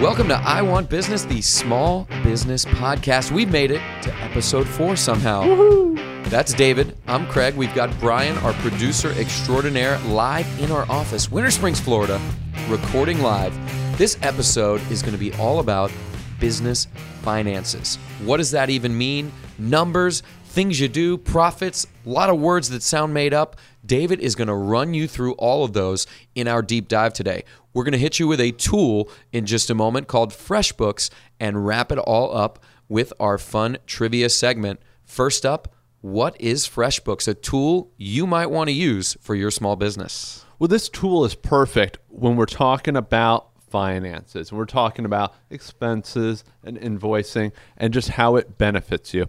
Welcome to I Want Business, the small business podcast. We've made it to episode four somehow. That's David. I'm Craig. We've got Brian, our producer extraordinaire, live in our office, Winter Springs, Florida, recording live. This episode is going to be all about business finances. What does that even mean? Numbers, things you do, profits, a lot of words that sound made up. David is going to run you through all of those in our deep dive today. We're going to hit you with a tool in just a moment called FreshBooks and wrap it all up with our fun trivia segment. First up, what is FreshBooks? A tool you might want to use for your small business. Well, this tool is perfect when we're talking about finances. and We're talking about expenses and invoicing and just how it benefits you.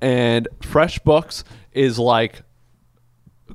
And FreshBooks is like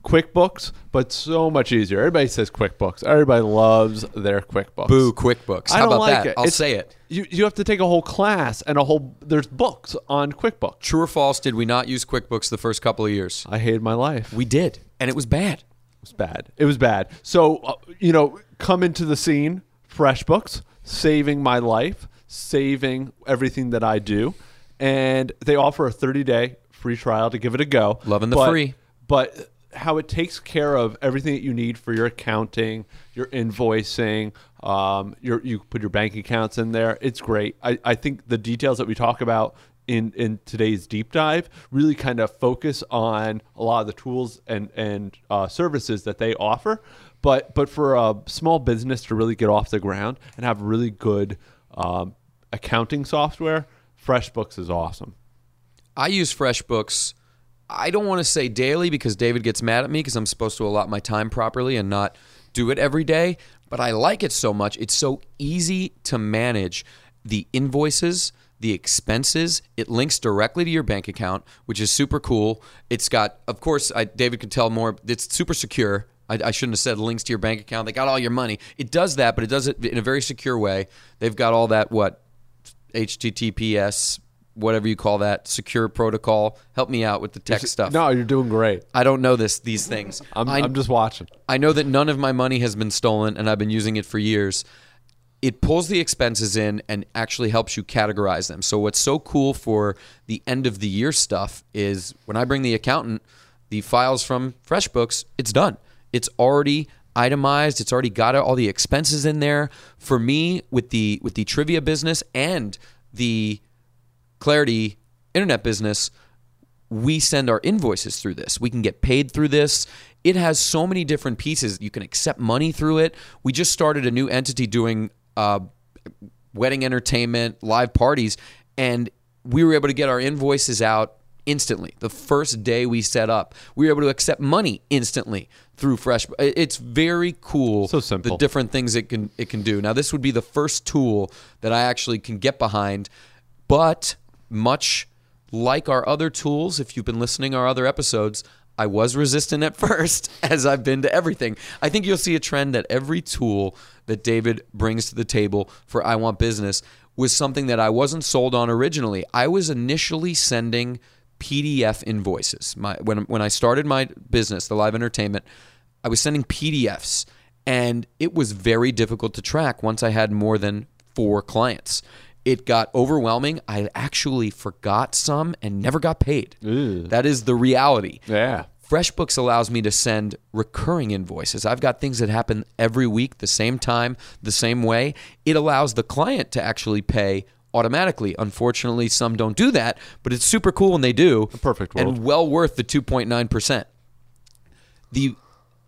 QuickBooks, but so much easier. Everybody says QuickBooks. Everybody loves their QuickBooks. Boo, QuickBooks. How I don't about like that? it. I'll It's- say it. You you have to take a whole class and a whole there's books on QuickBooks. True or false, did we not use QuickBooks the first couple of years? I hated my life. We did, and it was bad. It was bad. It was bad. So, uh, you know, come into the scene, FreshBooks, saving my life, saving everything that I do. And they offer a 30 day free trial to give it a go. Loving the But- free. But how it takes care of everything that you need for your accounting, your invoicing, um, your, you put your bank accounts in there. It's great. I, I think the details that we talk about in, in today's deep dive really kind of focus on a lot of the tools and, and uh, services that they offer. But, but for a small business to really get off the ground and have really good um, accounting software, FreshBooks is awesome. I use FreshBooks. I don't want to say daily because David gets mad at me because I'm supposed to allot my time properly and not do it every day. But I like it so much. It's so easy to manage the invoices, the expenses. It links directly to your bank account, which is super cool. It's got, of course, I, David could tell more. It's super secure. I, I shouldn't have said links to your bank account. They got all your money. It does that, but it does it in a very secure way. They've got all that what HTTPS, whatever you call that, secure protocol. Help me out with the tech stuff. No, you're doing great. I don't know this these things. I'm, I, I'm just watching. I know that none of my money has been stolen and I've been using it for years. It pulls the expenses in and actually helps you categorize them. So what's so cool for the end of the year stuff is when I bring the accountant the files from FreshBooks, it's done. It's already itemized. It's already got all the expenses in there. For me with the with the trivia business and the Clarity internet business, we send our invoices through this. We can get paid through this. It has so many different pieces. You can accept money through it. We just started a new entity doing uh, wedding entertainment, live parties, and we were able to get our invoices out instantly. The first day we set up, we were able to accept money instantly through Fresh. It's very cool. So simple. The different things it can it can do. Now this would be the first tool that I actually can get behind, but much like our other tools, if you've been listening our other episodes, I was resistant at first, as I've been to everything. I think you'll see a trend that every tool that David brings to the table for I Want Business was something that I wasn't sold on originally. I was initially sending PDF invoices. My, when, when I started my business, the live entertainment, I was sending PDFs, and it was very difficult to track once I had more than four clients. It got overwhelming. I actually forgot some and never got paid. That is the reality. Yeah. FreshBooks allows me to send recurring invoices. I've got things that happen every week, the same time, the same way. It allows the client to actually pay automatically. Unfortunately, some don't do that, but it's super cool when they do. perfect world. And well worth the 2.9%. The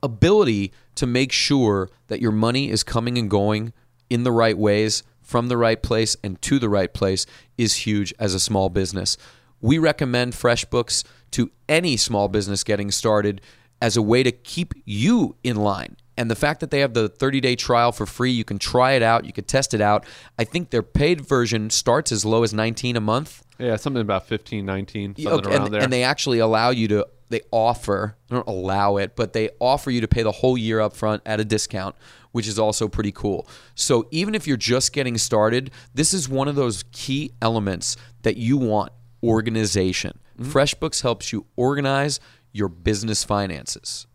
ability to make sure that your money is coming and going in the right ways from the right place and to the right place is huge as a small business. We recommend FreshBooks to any small business getting started as a way to keep you in line. And the fact that they have the 30 day trial for free, you can try it out, you can test it out. I think their paid version starts as low as 19 a month. Yeah, something about 15, 19, something Okay, around and, there. and they actually allow you to they offer they don't allow it but they offer you to pay the whole year up front at a discount which is also pretty cool so even if you're just getting started this is one of those key elements that you want organization mm-hmm. freshbooks helps you organize your business finances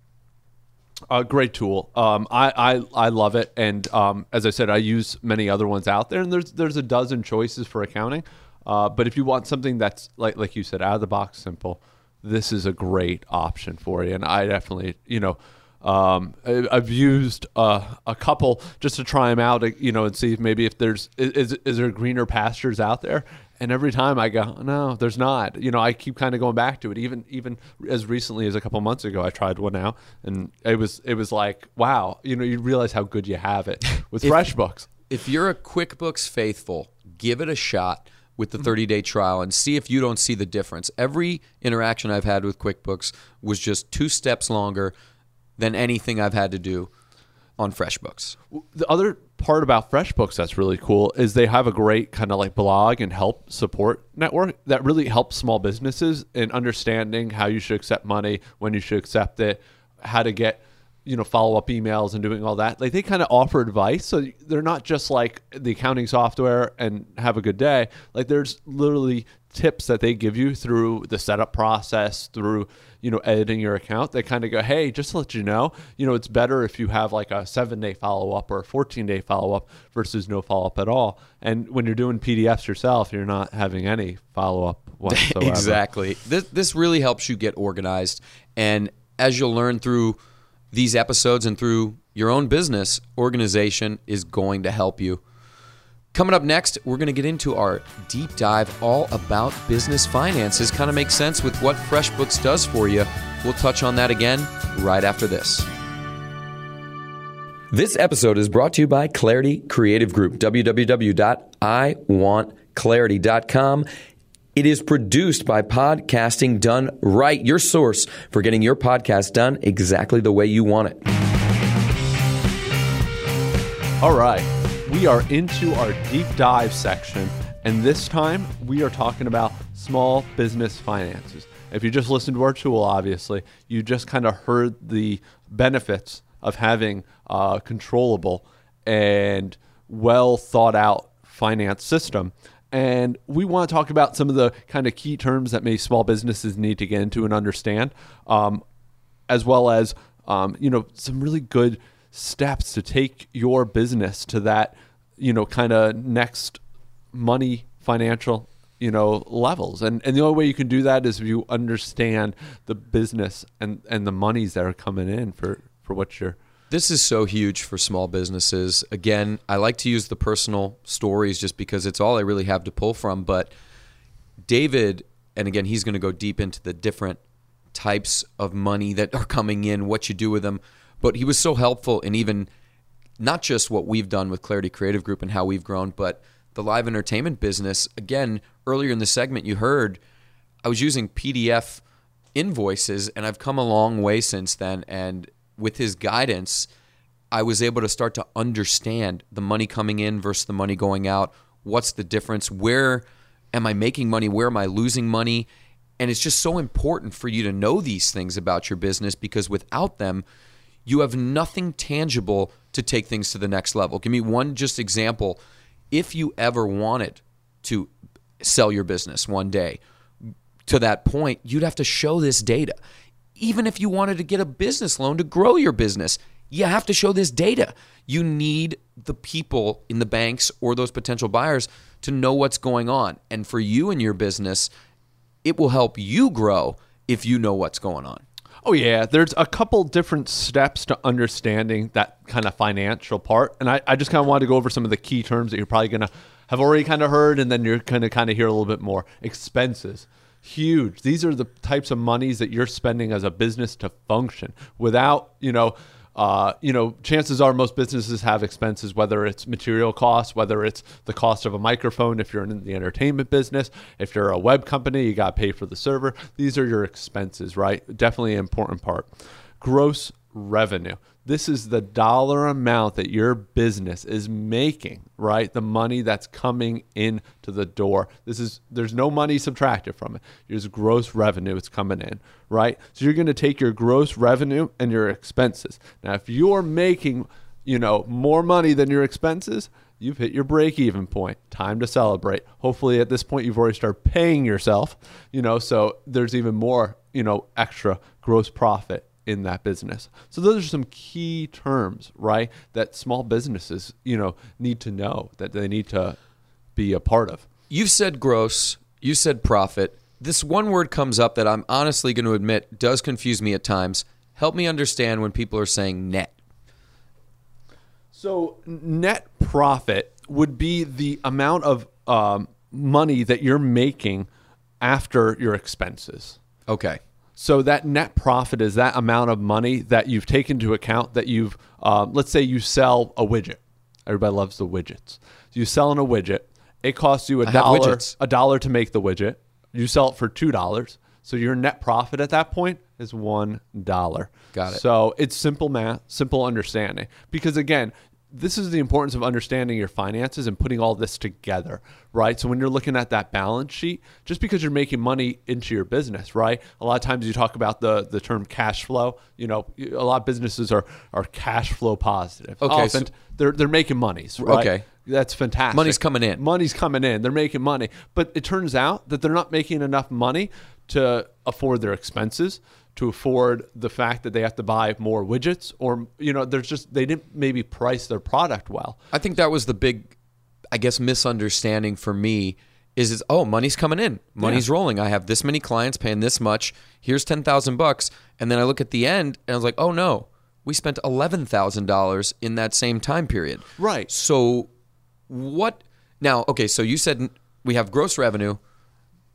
A great tool. Um, I, I I love it, and um, as I said, I use many other ones out there, and there's there's a dozen choices for accounting. Uh, but if you want something that's like like you said, out of the box, simple, this is a great option for you. And I definitely, you know, um, I, I've used uh, a couple just to try them out, uh, you know, and see if maybe if there's is is there greener pastures out there. And every time I go, no, there's not. You know, I keep kind of going back to it. Even even as recently as a couple months ago, I tried one out, and it was it was like, wow. You know, you realize how good you have it with FreshBooks. If you're a QuickBooks faithful, give it a shot with the 30 day trial and see if you don't see the difference. Every interaction I've had with QuickBooks was just two steps longer than anything I've had to do on FreshBooks. The other part about FreshBooks that's really cool is they have a great kind of like blog and help support network that really helps small businesses in understanding how you should accept money, when you should accept it, how to get you know follow up emails and doing all that like they kind of offer advice so they're not just like the accounting software and have a good day like there's literally tips that they give you through the setup process through you know editing your account they kind of go hey just to let you know you know it's better if you have like a seven day follow up or a 14 day follow up versus no follow up at all. And when you're doing pdfs yourself you're not having any follow up whatsoever. Exactly. This, this really helps you get organized. And as you'll learn through these episodes and through your own business, organization is going to help you. Coming up next, we're going to get into our deep dive all about business finances. Kind of makes sense with what FreshBooks does for you. We'll touch on that again right after this. This episode is brought to you by Clarity Creative Group, www.iwantclarity.com. It is produced by Podcasting Done Right, your source for getting your podcast done exactly the way you want it. All right, we are into our deep dive section, and this time we are talking about small business finances. If you just listened to our tool, obviously, you just kind of heard the benefits of having a controllable and well thought out finance system. And we want to talk about some of the kind of key terms that maybe small businesses need to get into and understand, um, as well as um, you know some really good steps to take your business to that you know kind of next money financial you know levels and and the only way you can do that is if you understand the business and and the monies that are coming in for for what you're this is so huge for small businesses. Again, I like to use the personal stories just because it's all I really have to pull from. But David, and again, he's going to go deep into the different types of money that are coming in, what you do with them. But he was so helpful in even not just what we've done with Clarity Creative Group and how we've grown, but the live entertainment business. Again, earlier in the segment, you heard I was using PDF invoices, and I've come a long way since then. And with his guidance, I was able to start to understand the money coming in versus the money going out. What's the difference? Where am I making money? Where am I losing money? And it's just so important for you to know these things about your business because without them, you have nothing tangible to take things to the next level. Give me one just example. If you ever wanted to sell your business one day, to that point, you'd have to show this data even if you wanted to get a business loan to grow your business, you have to show this data. You need the people in the banks or those potential buyers to know what's going on. And for you and your business, it will help you grow if you know what's going on. Oh yeah, there's a couple different steps to understanding that kind of financial part, and I, I just kind of wanted to go over some of the key terms that you're probably gonna have already kind of heard, and then you're gonna kind of hear a little bit more. Expenses huge. These are the types of monies that you're spending as a business to function. Without, you know, uh, you know, chances are most businesses have expenses, whether it's material costs, whether it's the cost of a microphone, if you're in the entertainment business, if you're a web company, you got to pay for the server. These are your expenses, right? Definitely an important part. Gross revenue. This is the dollar amount that your business is making, right? The money that's coming in to the door. This is there's no money subtracted from it. There's gross revenue it's coming in, right? So you're going to take your gross revenue and your expenses. Now, if you're making, you know, more money than your expenses, you've hit your break even point. Time to celebrate. Hopefully at this point you've already started paying yourself, you know, so there's even more, you know, extra gross profit in that business. So those are some key terms, right? That small businesses, you know, need to know that they need to be a part of. You've said gross, you said profit. This one word comes up that I'm honestly going to admit does confuse me at times. Help me understand when people are saying net. So net profit would be the amount of um, money that you're making after your expenses. Okay. So that net profit is that amount of money that you've taken into account that you've, um, let's say you sell a widget. Everybody loves the widgets. You selling a widget. It costs you a dollar, a dollar to make the widget. You sell it for two dollars. So your net profit at that point is one dollar. Got it. So it's simple math, simple understanding. Because again, this is the importance of understanding your finances and putting all this together, right? So when you're looking at that balance sheet, just because you're making money into your business, right? A lot of times you talk about the the term cash flow. You know, a lot of businesses are are cash flow positive. Okay, Often so- they're they're making monies, right? Okay. That's fantastic. Money's coming in. Money's coming in. They're making money. But it turns out that they're not making enough money to afford their expenses, to afford the fact that they have to buy more widgets or you know, there's just they didn't maybe price their product well. I think that was the big, I guess, misunderstanding for me is is oh money's coming in. Money's rolling. I have this many clients paying this much. Here's 10000 bucks. And then i look at the end and i was like oh no we spent $11000 in that same time period. Right. so what now okay so you said we have gross revenue.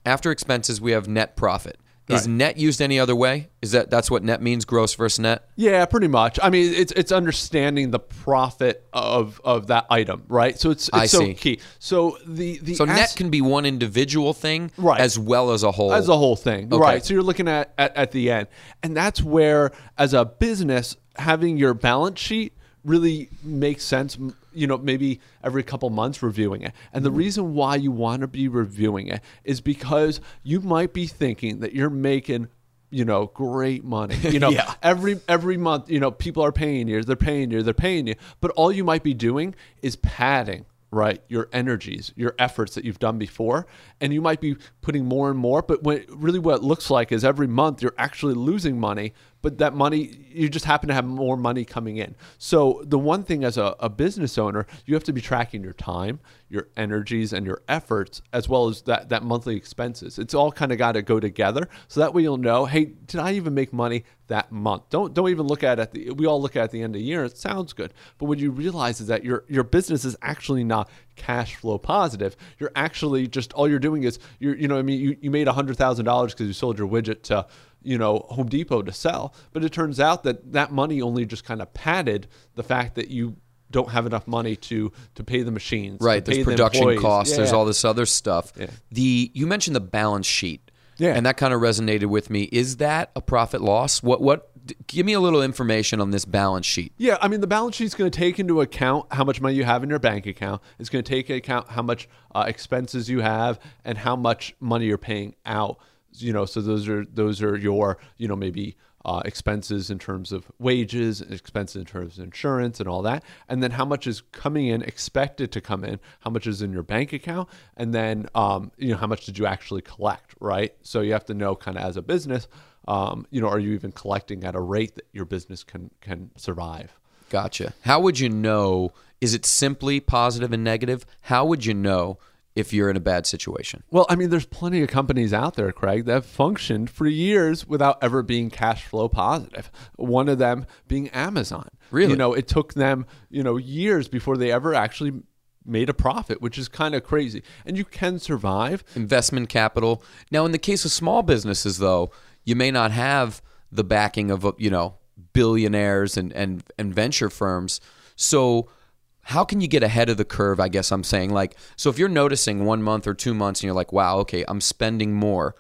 After expenses we have net profit is Right. net used any other way is that that's what net means gross versus net Yeah, pretty much. I mean, it's it's understanding the profit of of that item, right? So it's it's so see. key. So the the so net can be one individual thing Right. as well as a whole as a whole thing Okay. right so you're looking at, at at the end and that's where as a business having your balance sheet really makes sense you know maybe every couple months reviewing it. And the mm-hmm. reason why you want to be reviewing it is because you might be thinking that you're making you know great money. You know Yeah. every every month you know people are paying you they're paying you they're paying you. But all you might be doing is padding right your energies your efforts that you've done before. And you might be putting more and more. But when really what it looks like is every month you're actually losing money but that money you just happen to have more money coming in. So the one thing as a, a business owner you have to be tracking your time your energies and your efforts as well as that that monthly expenses. It's all kind of got to go together. So that way you'll know hey did i even make money that month? Don't don't even look at it at the we all look at at the end of the year it sounds good. But what you realize is that your your business is actually not cash flow positive. You're actually just all you're doing is you're you know i mean? You, you made $100000 because you sold your widget to you know home depot to sell but it turns out that that money only just kind of padded the fact that you don't have enough money to to pay the machines to right pay there's the production costs there's all this other stuff Yeah. the you mentioned the balance sheet Yeah. and that kind of resonated with me is that a profit loss what what give me a little information on this balance sheet Yeah, I mean the balance sheet's going to take into account how much money you have in your bank account. It's going to take into account how much uh, expenses you have and how much money you're paying out. You know, so those are those are your you know maybe uh, expenses in terms of wages, expenses in terms of insurance and all that, and then how much is coming in, expected to come in, how much is in your bank account, and then um, you know how much did you actually collect, right? So you have to know kind of as a business, um, you know, are you even collecting at a rate that your business can can survive? gotcha. How would you know is it simply positive and negative? How would you know if you're in a bad situation Well, I mean, there's plenty of companies out there, Craig, that have functioned for years without ever being cash flow positive. One of them being Amazon. Really? You know, it took them, you know, years before they ever actually made a profit, which is kind of crazy. And you can survive. investment capital. Now, in the case of small businesses, though, you may not have the backing of you know billionaires and and and venture firms. So, how can you get ahead of the curve? I guess I'm saying like, so if you're noticing one month or two months, and you're like, wow, okay, I'm spending more.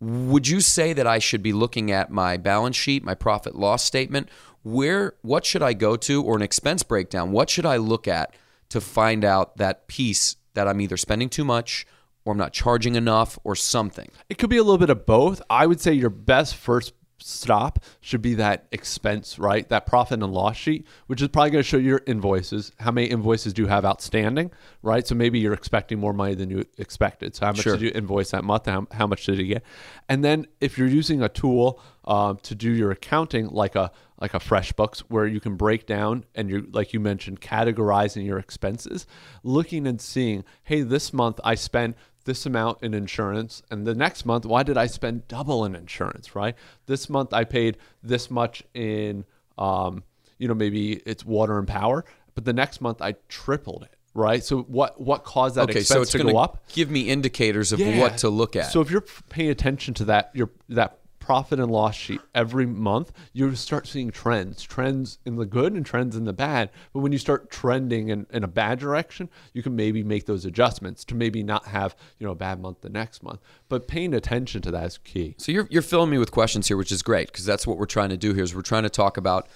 Would you say that I should be looking at my balance sheet, my profit loss statement? Where, what should I go to, or an expense breakdown? What should I look at to find out that piece that I'm either spending too much or I'm not charging enough or something? It could be a little bit of both. I would say your best first stop should be that expense, right? That profit and loss sheet, which is probably going to show your invoices. How many invoices do you have outstanding, right? So maybe you're expecting more money than you expected. So how much Sure. did you invoice that month? How, how much did you get? And then if you're using a tool um, to do your accounting, like a like a FreshBooks, where you can break down and you like you mentioned, categorizing your expenses, looking and seeing, hey, this month I spent this amount in insurance and the next month why did i spend double in insurance right this month i paid this much in um, you know maybe it's water and power but the next month i tripled it right so what what caused that Okay, expense so it's to going go to up give me indicators of Yeah. what to look at. so if you're paying attention to that your that profit and loss sheet every month you start seeing trends trends in the good and trends in the bad but when you start trending in, in a bad direction you can maybe make those adjustments to maybe not have you know a bad month the next month but paying attention to that is key So you're you're filling me with questions here, which is great because that's what we're trying to do here. Is we're trying to talk about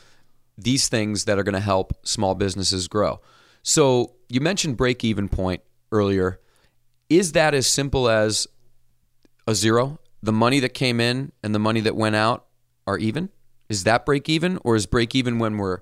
these things that are going to help small businesses grow. So you mentioned break even point earlier. Is that as simple as a zero? The money that came in and the money that went out are even? Is that break even, or is break even when we're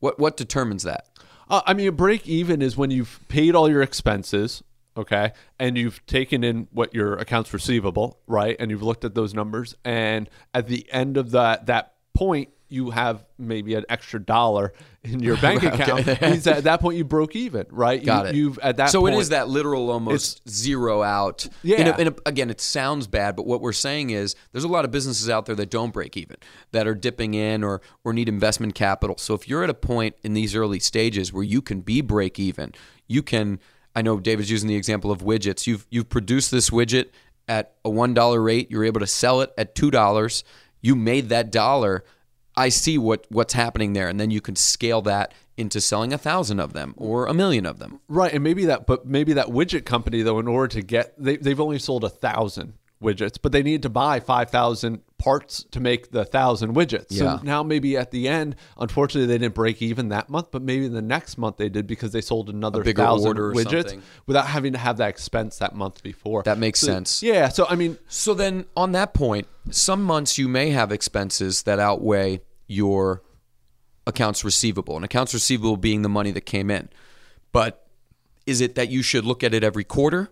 what what determines that? Uh, I mean, a break even is when you've paid all your expenses, okay, and you've taken in what your accounts receivable, right, and you've looked at those numbers, and at the end of that that point, you have maybe an extra dollar in your bank account. means that at that point you broke even, right? Got you, it. You've at that so point, it is that literal almost zero out. Yeah. In a- in a- again, it sounds bad, but what we're saying is there's a lot of businesses out there that don't break even, that are dipping in or or need investment capital. So if you're at a point in these early stages where you can be break even, you can. I know David's using the example of widgets. You've you've produced this widget at a one dollar rate. You're able to sell it at two dollars. You made that dollar. I see what what's happening there, and then you can scale that into selling a thousand of them or a million of them. Right, and maybe that, but maybe that widget company though, in order to get, they they've only sold a thousand widgets, but they need to buy five thousand parts to make the thousand widgets. Yeah. So now maybe at the end, unfortunately, they didn't break even that month, but maybe the next month they did because they sold another bigger thousand order or widgets something. without having to have that expense that month before. That makes So- sense. Yeah. So I mean, So then, on that point, some months you may have expenses that outweigh your accounts receivable, and accounts receivable being the money that came in. But is it that you should look at it every quarter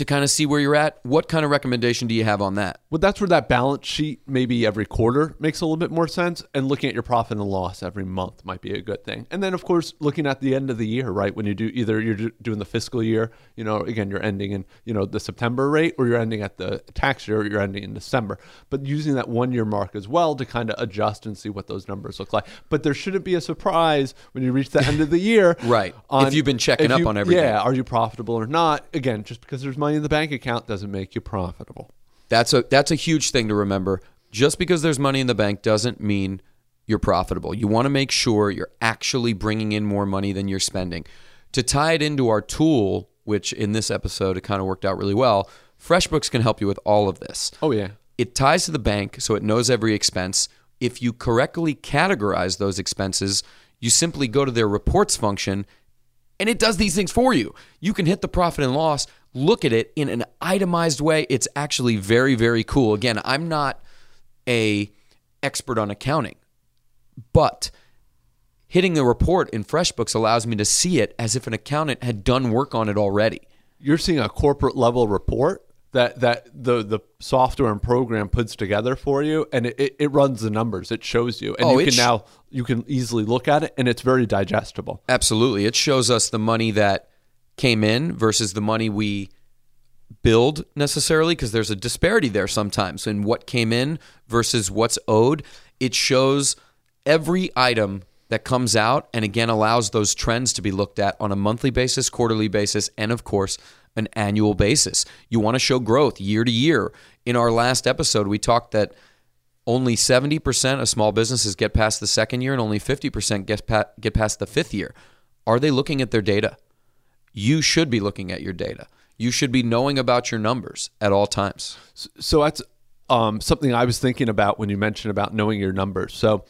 to kind of see where you're at? What kind of recommendation do you have on that? Well, that's where that balance sheet maybe every quarter makes a little bit more sense. And looking at your profit and loss every month might be a good thing. And then, of course, looking at the end of the year, right? When you do either you're doing the fiscal year, you know, again, you're ending in, you know, the September rate or you're ending at the tax year or you're ending in December. But using that one year mark as well to kind of adjust and see what those numbers look like. But there shouldn't be a surprise when you reach the end of the year. Right. If you've been checking if up you- on everything. Yeah. Are you profitable or not? Again, just because there's money in the bank account doesn't make you profitable. That's a that's a huge thing to remember. Just because there's money in the bank doesn't mean you're profitable. You want to make sure you're actually bringing in more money than you're spending. To tie it into our tool, which in this episode it kind of worked out really well, FreshBooks can help you with all of this. Oh, yeah. It ties to the bank so it knows every expense. If you correctly categorize those expenses, you simply go to their reports function and it does these things for you. You can hit the profit and loss, look at it in an itemized way. It's actually very very cool. Again, I'm not a expert on accounting, but hitting the report in FreshBooks allows me to see it as if an accountant had done work on it already. you're seeing a corporate level report that that the the software and program puts together for you and it, it, it runs the numbers it shows you and Oh, you can sh- now you can easily look at it and it's very digestible Absolutely. It shows us the money that came in versus the money we billed necessarily because there's a disparity there sometimes in what came in versus what's owed. It shows every item that comes out and again allows those trends to be looked at on a monthly basis, quarterly basis, and of course, an annual basis. You want to show growth year to year. In our last episode, we talked that only 70% of small businesses get past the second year and only 50% get, get past the fifth year. Are they looking at their data? You should be looking at your data. You should be knowing about your numbers at all times. so that's um, something i was thinking about when you mentioned about knowing your numbers so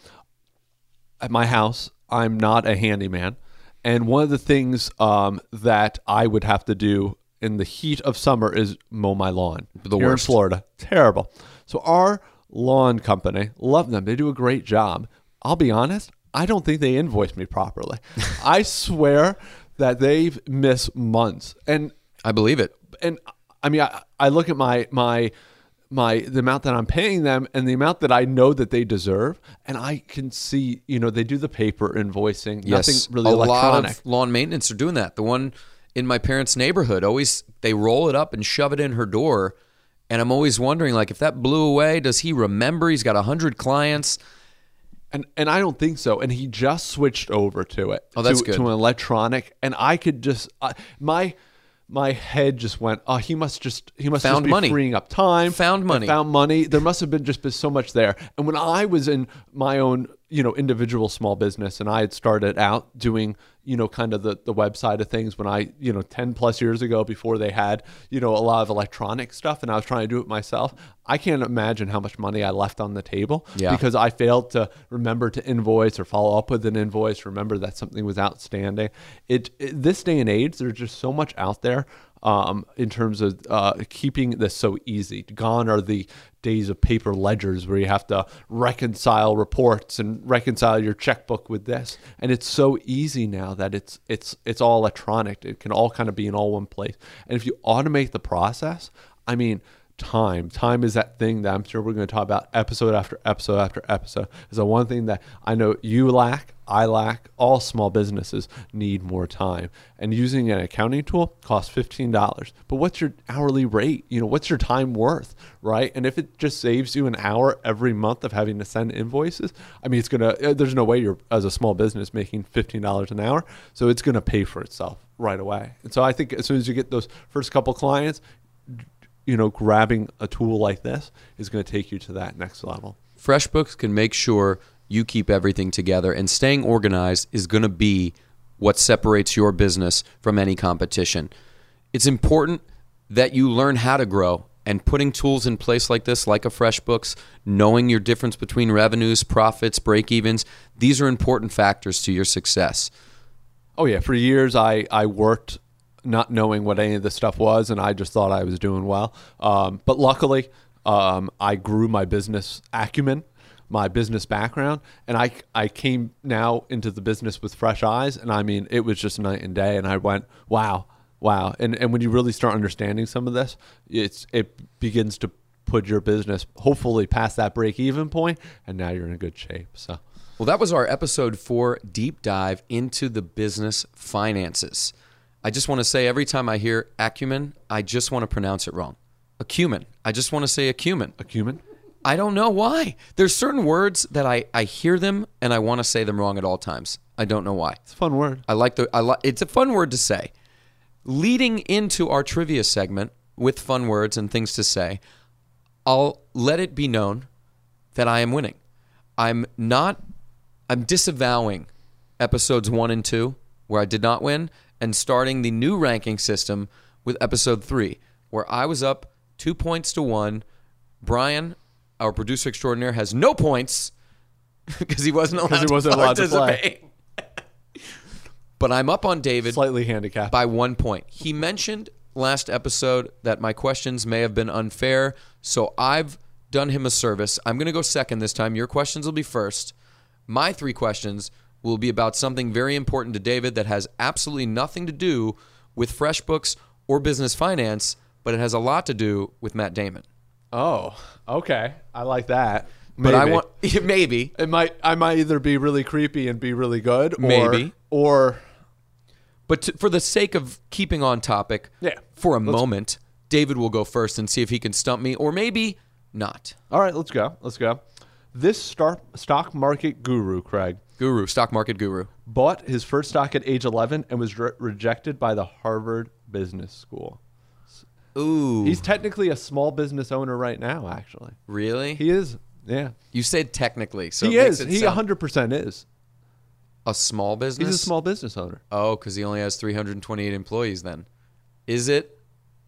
at my house i'm not a handyman and one of the things um, that i would have to do in the heat of summer is mow my lawn The here worst. in florida terrible so our lawn company. Love them. They do a great job. I'll be honest, I don't think they invoice me properly. I swear that they've missed months. And I believe it. and I mean I, I look at my my my the amount that I'm paying them and the amount that I know that they deserve, and I can see, you know, they do the paper invoicing, Yes, nothing really a electronic. lot of lawn maintenance are doing that. The one in my parents' neighborhood always they roll it up and shove it in her door, and I'm always wondering like if that blew away, does he remember? He's got a hundred clients. And and I don't think so. And he just switched over to it. Oh, that's to, good. To an electronic, and I could just uh, my my head just went. Oh, he must just he must Found just be money. freeing up time. Found money. Found money. There must have been just been so much there. And when I was in my own you know individual small business, and I had started out doing you know kind of the the website of things when I you know ten plus years ago before they had you know a lot of electronic stuff, and I was trying to do it myself. I can't imagine how much money I left on the table Yeah. because I failed to remember to invoice or follow up with an invoice, remember that something was outstanding. It, it this day and age, there's just so much out there um, in terms of uh, keeping this so easy. Gone are the days of paper ledgers where you have to reconcile reports and reconcile your checkbook with this, and it's so easy now that it's it's it's all electronic. It can all kind of be in all one place, and if you automate the process, I mean time. Time is that thing that I'm sure we're going to talk about episode after episode after episode. Is the one thing that I know you lack, I lack, all small businesses need more time. And using an accounting tool costs $15. But what's your hourly rate? You know, what's your time worth, right? And if it just saves you an hour every month of having to send invoices, I mean, it's going to, uh, there's no way you're, as a small business, making $15 an hour. So it's going to pay for itself right away. And so I think as soon as you get those first couple clients, you know, grabbing a tool like this is going to take you to that next level. FreshBooks can make sure you keep everything together, and staying organized is going to be what separates your business from any competition. It's important that you learn how to grow, and putting tools in place like this, like a FreshBooks, knowing your difference between revenues, profits, break evens, these are important factors to your success. Oh yeah, for years I I worked not knowing what any of this stuff was, and I just thought I was doing well. Um, but luckily, um, I grew my business acumen, my business background, and I I came now into the business with fresh eyes, and I mean it was just night and day, and I went wow. Wow, and and when you really start understanding some of this, it's it begins to put your business hopefully past that break even point, and now you're in good shape. So Well, that was our episode four deep dive into the business finances. I just want to say every time I hear acumen, I just want to pronounce it wrong. Acumen. I just want to say acumen. acumen. I don't know why. There's certain words that I, I hear them and I want to say them wrong at all times. I don't know why. It's a fun word. I like the I like it's a fun word to say. Leading into our trivia segment with fun words and things to say, I'll let it be known that I am winning. I'm not I'm disavowing episodes 1 and 2 where I did not win and starting the new ranking system with episode 3 where I was up 2 points to 1. Brian, our producer extraordinaire has no points because he wasn't allowed, he wasn't to allowed to play. but I'm up on David Slightly handicapped. by one point. He mentioned last episode that my questions may have been unfair, so I've done him a service. I'm going to go second this time. Your questions will be first. My three questions will be about something very important to David that has absolutely nothing to do with FreshBooks or business finance, but it has a lot to do with Matt Damon. Oh, okay. I like that. But I Maybe. want maybe it might I might either be really creepy and be really good, or, Maybe. or But to, for the sake of keeping on topic, Yeah. for a moment, David will go first and see if he can stump me, or maybe not. all right. Let's go. Let's go. This star, stock market guru, Craig, Guru, stock market guru. bought his first stock at age 11 and was re- rejected by the Harvard Business School. Ooh, He's technically a small business owner right now. Actually, really? he is. Yeah, you said technically, so he it is. He sound- 100 percent is. a small business. He's a small business owner. Oh, because he only has 328 employees. Then, is it?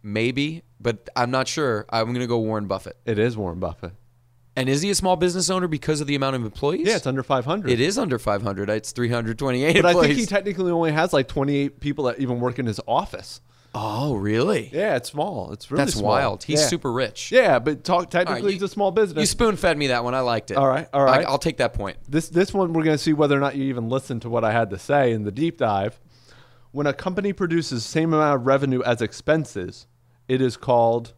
Maybe, but I'm not sure. I'm going to go Warren Buffett. It is Warren Buffett. And is he a small business owner because of the amount of employees? Yeah, it's under 500. It is under 500. It's 328 But I think he technically only has like 28 people that even work in his office. Oh, really? Yeah, it's small. It's really That's small. wild. He's Yeah. super rich. Yeah, but talk technically you- it's a small business. You spoon fed me that one. I liked it. All right, all right. I, will take that point. This this one we're going to see whether or not you even listen to what I had to say in the deep dive. When a company produces same amount of revenue as expenses, it is called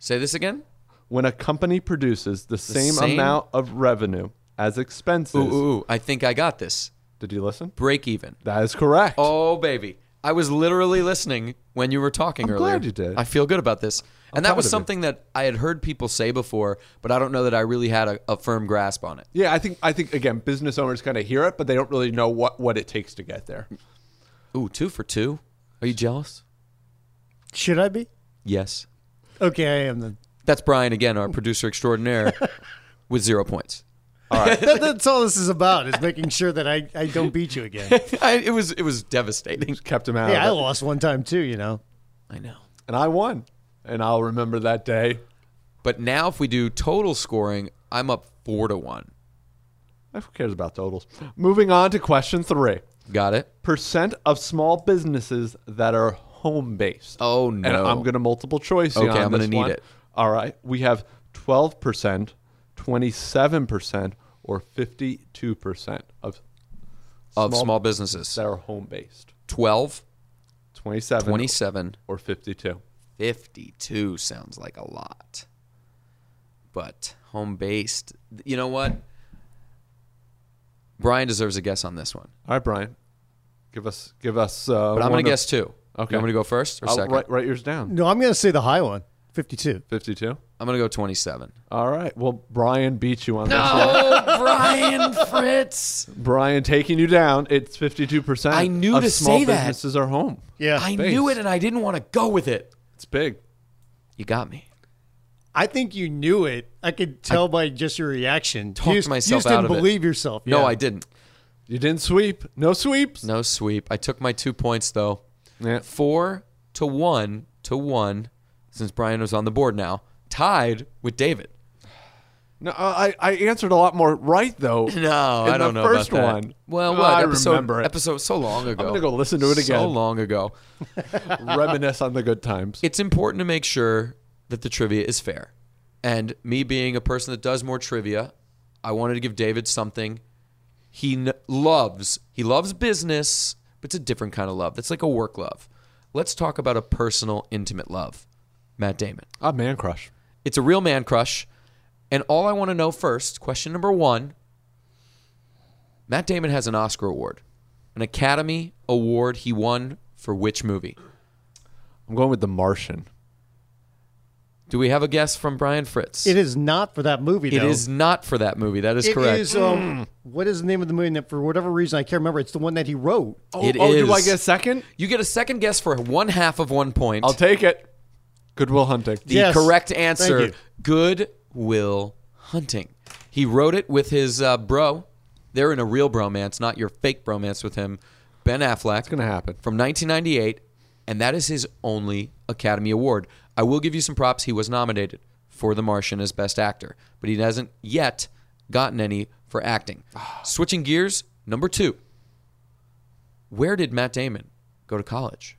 Say this again. When a company produces the, same, same- amount of revenue as expenses. Ooh, ooh, ooh. I think I got this. Did you listen? Break even. That is correct. Oh, baby. I was literally listening when you were talking I'm earlier. glad you did. I feel good about this. and that was of you. something that I had heard people say before, but I don't know that I really had a, a firm grasp on it. Yeah, I think I think again, business owners kind of hear it, but they don't really know what what it takes to get there. Ooh, two for two. Are you jealous? Should I be? Yes. Okay, I am then. That's Brian again, our producer extraordinaire, with zero points. That- that's all this is about is making sure that I, I don't beat you again. I, it was it was devastating. Kept him out. Hey, of I it. lost one time too, you know. I know. and I won, and I'll remember that day. But now, if we do total scoring, I'm up four to one. Eh, who cares about totals? Moving on to question three: Got it? percent of small businesses that are home based. Oh no! And! I'm going to multiple choice. you Okay, on I'm gonna this need one. it. All right, we have 12 percent, 27 percent, or 52 percent of of small businesses. that are home based. 12, 27, 27, or 52. 52 sounds like a lot. But home based, you know what? Brian deserves a guess on this one. All right, Brian, give us give us. Uh, But I'm going to guess two. Okay. You want me to go first or I'll second? write, write yours down. No, I'm going to say the high one, 52. 52. I'm going to go 27. All right. Well, Brian beat you on this one. Oh, Brian Fritz. Brian taking you down. It's 52%. I knew of to small say that. businesses are home. Yeah. I Base. knew it and I didn't want to go with it. It's big. You got me. I think you knew it. I could tell by just your reaction. talked you just, myself you just out didn't of it. believe yourself. No, Yeah. I didn't. You didn't sweep. No sweeps. No sweep. I took my two points though. Yeah. Four to one to one, since Brian was on the board now, tied with David. No, I, I answered a lot more right though. No, I don't know first about that. one. Well, what I episode? remember it. Episode so long ago. I'm gonna go listen to it again. So long ago. Reminisce on the good times. It's important to make sure that the trivia is fair. And me being a person that does more trivia, I wanted to give David something he n- loves. He loves business, but it's a different kind of love. That's like a work love. Let's talk about a personal, intimate love. Matt Damon. A man crush. It's a real man crush. And all I want to know first, question number one Matt Damon has an Oscar award, an Academy Award he won for which movie? I'm going with The Martian. Do we have a guess from Brian Fritz? It is not for that movie, It though. is not for that movie. That is It correct. is, um, what is the name of the movie? And for whatever reason, I can't remember. It's the one that he wrote. Oh, It oh do I get a second? You get a second guess for one half of one point. I'll take it. Good Will Hunting. the Yes. correct Thank answer. you. Good Will Hunting. He wrote it with his uh, bro. They're in a real bromance, not your fake bromance with him. Ben Affleck. It's gonna happen. from 1998, and that is his only Academy Award. I will give you some props. He was nominated for The Martian as Best Actor, but he hasn't yet gotten any for acting. Switching gears, number two. Where did Matt Damon go to college?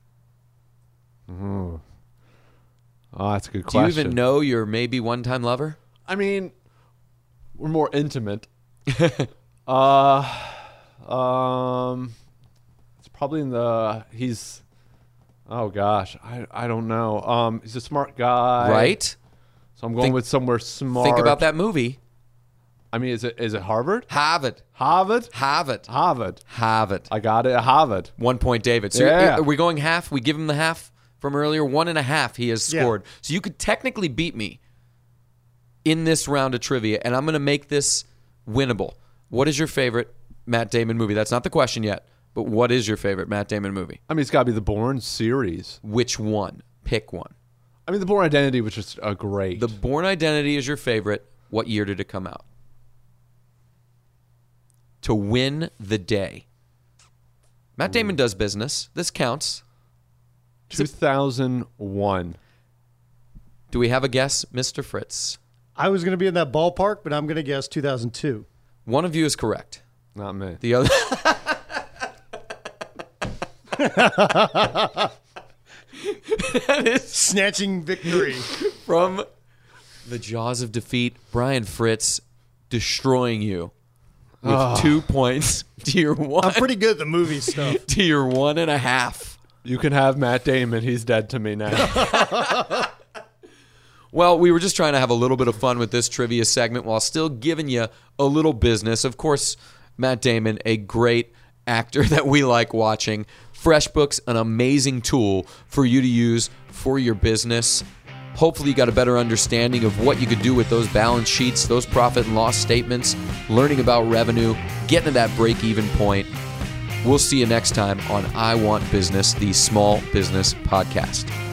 Oh, that's a good question. Do you even know your maybe one-time lover? I mean, we're more intimate. uh, um, it's probably in the he's. Oh gosh, I I don't know. Um, he's a smart guy, right? So I'm going Think- with somewhere smart. Think about that movie. I mean, is it is it Harvard? Harvard. Harvard? Harvard. Harvard. Harvard. I got it. Harvard. One point, David. So Yeah. are we going half? We give him the half from earlier. One and a half he has Yeah. scored. So you could technically beat me in this round of trivia, and I'm going to make this winnable. What is your favorite Matt Damon movie? That's not the question yet, but what is your favorite Matt Damon movie? I mean, it's got to be the Bourne series. Which one? Pick one. I mean, the Bourne Identity was just a great. The Bourne Identity is your favorite. What year did it come out? To win the day. Matt Damon does business. This counts. 2001. Do we have a guess, Mr. Fritz? I was going to be in that ballpark, but I'm going to guess 2002. One of you is correct. Not me. The other that is Snatching victory. from the jaws of defeat. Brian Fritz destroying you with ah. two points to your one. I'm pretty good at the movie stuff. to your one and a half. You can have Matt Damon. He's dead to me now. Well, we were just trying to have a little bit of fun with this trivia segment while still giving you a little business. Of course, Matt Damon, a great actor that we like watching. FreshBooks, an amazing tool for you to use for your business. Hopefully, you got a better understanding of what you could do with those balance sheets, those profit and loss statements, learning about revenue, getting to that break even point. We'll see you next time on I Want Business, the small business podcast.